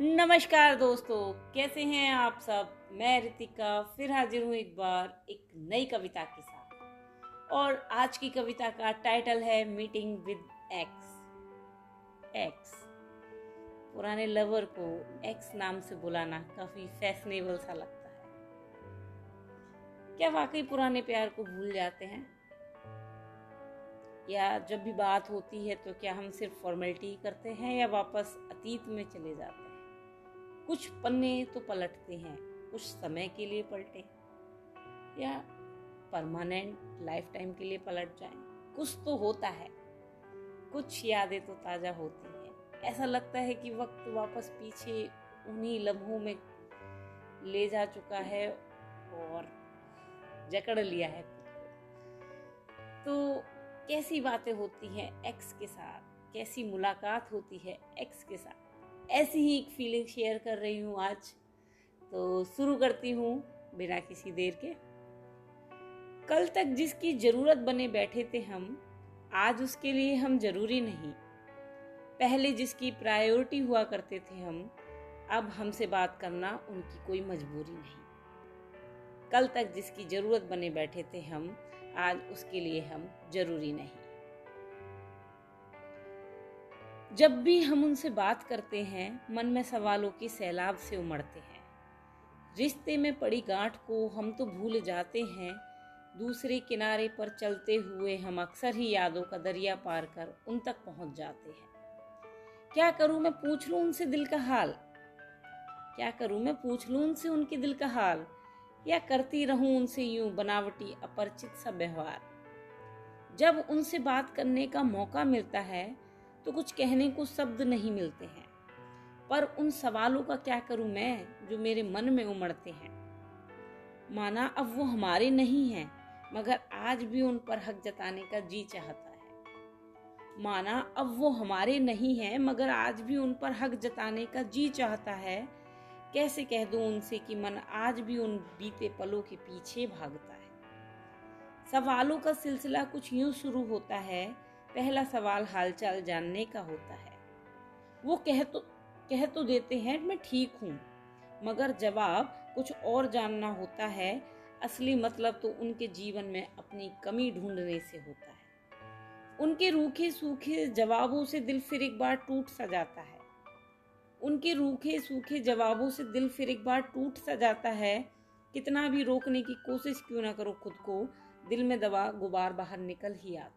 नमस्कार दोस्तों, कैसे हैं आप सब? मैं रितिका, फिर हाजिर हूँ एक बार एक नई कविता के साथ। और आज की कविता का टाइटल है मीटिंग विद एक्स। एक्स। पुराने लवर को एक्स नाम से बुलाना काफ़ी फैशनेबल सा लगता है। क्या वाकई पुराने प्यार को भूल जाते हैं? या जब भी बात होती है तो क्या हम सिर्फ़ फॉर्मेलिटी करते हैं या वापस अतीत में चले जाते हैं? कुछ पन्ने तो पलटते हैं, कुछ समय के लिए पलटे। या परमानेंट लाइफ टाइम के लिए पलट जाए। कुछ तो होता है, कुछ यादें तो ताज़ा होती हैं। ऐसा लगता है कि वक्त वापस पीछे उन्हीं लम्हों में ले जा चुका है और जकड़ लिया है तो कैसी बातें होती हैं एक्स के साथ? कैसी मुलाकात होती है एक्स के साथ? ऐसी ही एक फीलिंग शेयर कर रही हूँ आज। तो शुरू करती हूँ बिना किसी देर के। कल तक जिसकी ज़रूरत बने बैठे थे हम, आज उसके लिए हम ज़रूरी नहीं। पहले जिसकी प्रायोरिटी हुआ करते थे हम, अब हमसे बात करना उनकी कोई मजबूरी नहीं। कल तक जिसकी ज़रूरत बने बैठे थे हम, आज उसके लिए हम ज़रूरी नहीं। जब भी हम उनसे बात करते हैं, मन में सवालों की सैलाब से उमड़ते हैं। रिश्ते में पड़ी गांठ को हम तो भूल जाते हैं। दूसरे किनारे पर चलते हुए हम अक्सर ही यादों का दरिया पार कर उन तक पहुँच जाते हैं। क्या करूँ मैं पूछ लूँ उनसे दिल का हाल? क्या करूँ मैं पूछ लूँ उनसे उनके दिल का हाल? या करती रहूँ उनसे यूँ बनावटी अपरिचित सा व्यवहार? जब उनसे बात करने का मौका मिलता है तो कुछ कहने को शब्द नहीं मिलते हैं। पर उन सवालों का क्या करूँ मैं जो मेरे मन में उमड़ते हैं? माना अब वो हमारे नहीं हैं, मगर आज भी उन पर हक जताने का जी चाहता है। माना अब वो हमारे नहीं हैं, मगर आज भी उन पर हक जताने का जी चाहता है। कैसे कह दूँ उनसे कि मन आज भी उन बीते पलों के पीछे भागता है? सवालों का सिलसिला कुछ यूँ शुरू होता है पहला सवाल हालचाल जानने का होता है। वो कह तो कह तो देते हैं, मैं ठीक हूँ। मगर जवाब, कुछ और जानना होता है। असली मतलब तो उनके जीवन में अपनी कमी ढूँढने से होता है। उनके रूखे सूखे जवाबों से दिल फिर एक बार टूट सा जाता है। उनके रूखे सूखे जवाबों से दिल फिर एक बार टूट सा जाता है। कितना भी रोकने की कोशिश क्यों ना करो खुद को, दिल में दबा, गुबार बाहर निकल ही आता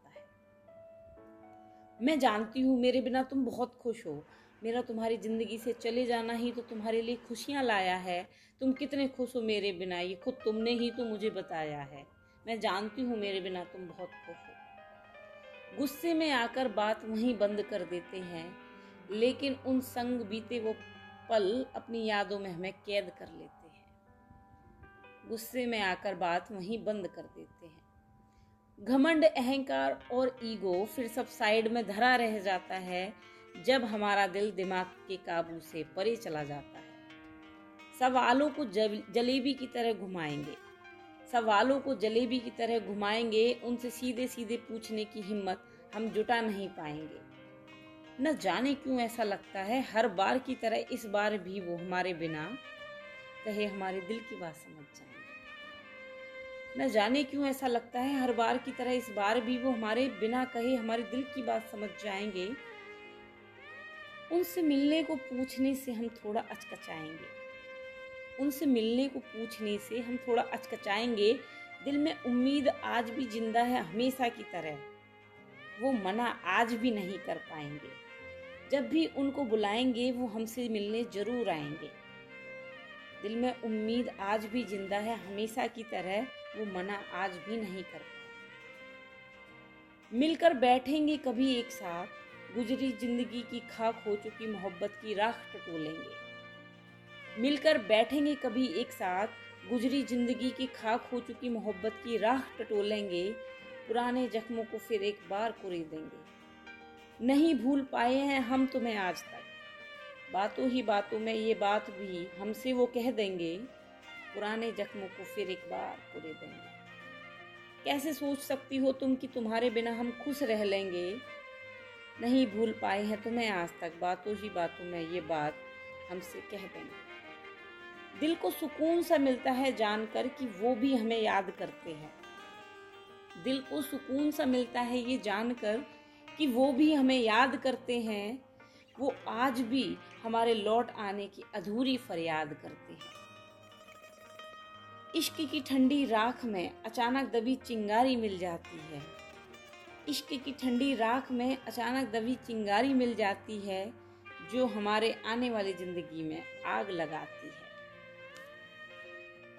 मैं जानती हूँ, मेरे बिना तुम बहुत खुश हो। मेरा तुम्हारी ज़िंदगी से चले जाना ही तो तुम्हारे लिए खुशियाँ लाया है। तुम कितने खुश हो मेरे बिना, ये खुद तुमने ही तो मुझे बताया है। मैं जानती हूँ, मेरे बिना तुम बहुत खुश हो। गुस्से में आकर बात वहीं बंद कर देते हैं, लेकिन उन संग बीते वो पल अपनी यादों में हमें कैद कर लेते हैं। गुस्से में आकर बात वहीं बंद कर देते हैं। घमंड, अहंकार और ईगो फिर सब साइड में धरा रह जाता है, जब हमारा दिल दिमाग के काबू से परे चला जाता है। सवालों को जलेबी की तरह घुमाएँगे। सवालों को जलेबी की तरह घुमाएँगे, उनसे सीधे सीधे पूछने की हिम्मत हम जुटा नहीं पाएँगे। न जाने क्यों ऐसा लगता है, हर बार की तरह इस बार भी वो हमारे बिना कहे हमारे दिल की बात समझ जाए। न जाने क्यों ऐसा लगता है? हर बार की तरह इस बार भी वो हमारे बिना कहे हमारे दिल की बात समझ जाएँगे। उनसे मिलने को पूछने से हम थोड़ा अचकचाएँगे। उनसे मिलने को पूछने से हम थोड़ा अचकचाएँगे। दिल में उम्मीद आज भी ज़िंदा है, हमेशा की तरह। वो मना आज भी नहीं कर पाएँगे। जब भी उनको बुलाएँगे, वो हमसे मिलने ज़रूर आएँगे। दिल में उम्मीद आज भी ज़िंदा है, हमेशा की तरह। वो मना आज भी नहीं कर पाए मिलकर बैठेंगे कभी एक साथ, गुजरी ज़िंदगी की खाक हो चुकी मोहब्बत की राख टटोलेंगे। मिलकर बैठेंगे कभी एक साथ, गुजरी ज़िंदगी की खाक हो चुकी मोहब्बत की राख टटोलेंगे, पुराने जख्मों को फिर एक बार कुरे देंगे। नहीं भूल पाए हैं हम तुम्हें आज तक। बातों ही बातों में ये बात भी हमसे वो कह देंगे पुराने जख्मों को फिर एक बार पूरे देंगे कैसे सोच सकती हो तुम कि तुम्हारे बिना हम खुश रह लेंगे? नहीं भूल पाए हैं तुम्हें आज तक। बातों ही बातों में ये बात हमसे कह देंगे। दिल को सुकून सा मिलता है जानकर कि वो भी हमें याद करते हैं। दिल को सुकून सा मिलता है ये जानकर कि वो भी हमें याद करते हैं। वो आज भी हमारे लौट आने की अधूरी फरियाद करते हैं। इश्क की ठंडी राख में अचानक दबी चिंगारी मिल जाती है। इश्क की ठंडी राख में अचानक दबी चिंगारी मिल जाती है, जो हमारे आने वाली ज़िंदगी में आग लगाती है।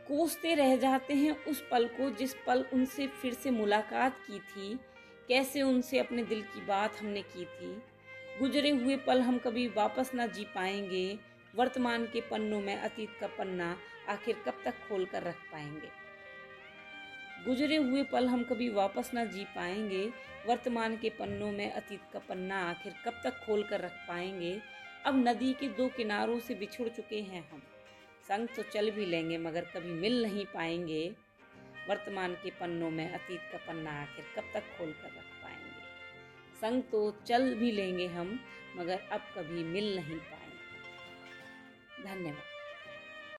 कोसते रह जाते हैं उस पल को जिस पल उनसे फिर से मुलाकात की थी, कैसे उनसे अपने दिल की बात हमने की थी। गुजरे हुए पल हम कभी वापस ना जी पाएँगे वर्तमान के पन्नों में, अतीत का पन्ना आखिर कब तक खोल कर रख पाएँगे? गुजरे हुए पल हम कभी वापस ना जी पाएँगे। वर्तमान के पन्नों में, अतीत का पन्ना आखिर कब तक खोल कर रख पाएँगे? अब नदी के दो किनारों से बिछुड़ चुके हैं हम। संग तो चल भी लेंगे, मगर कभी मिल नहीं पाएँगे। वर्तमान के पन्नों में, अतीत का पन्ना आखिर कब तक खोल कर रख पाएँगे? संग तो चल भी लेंगे हम, मगर अब कभी मिल नहीं पाएँगे। धन्यवाद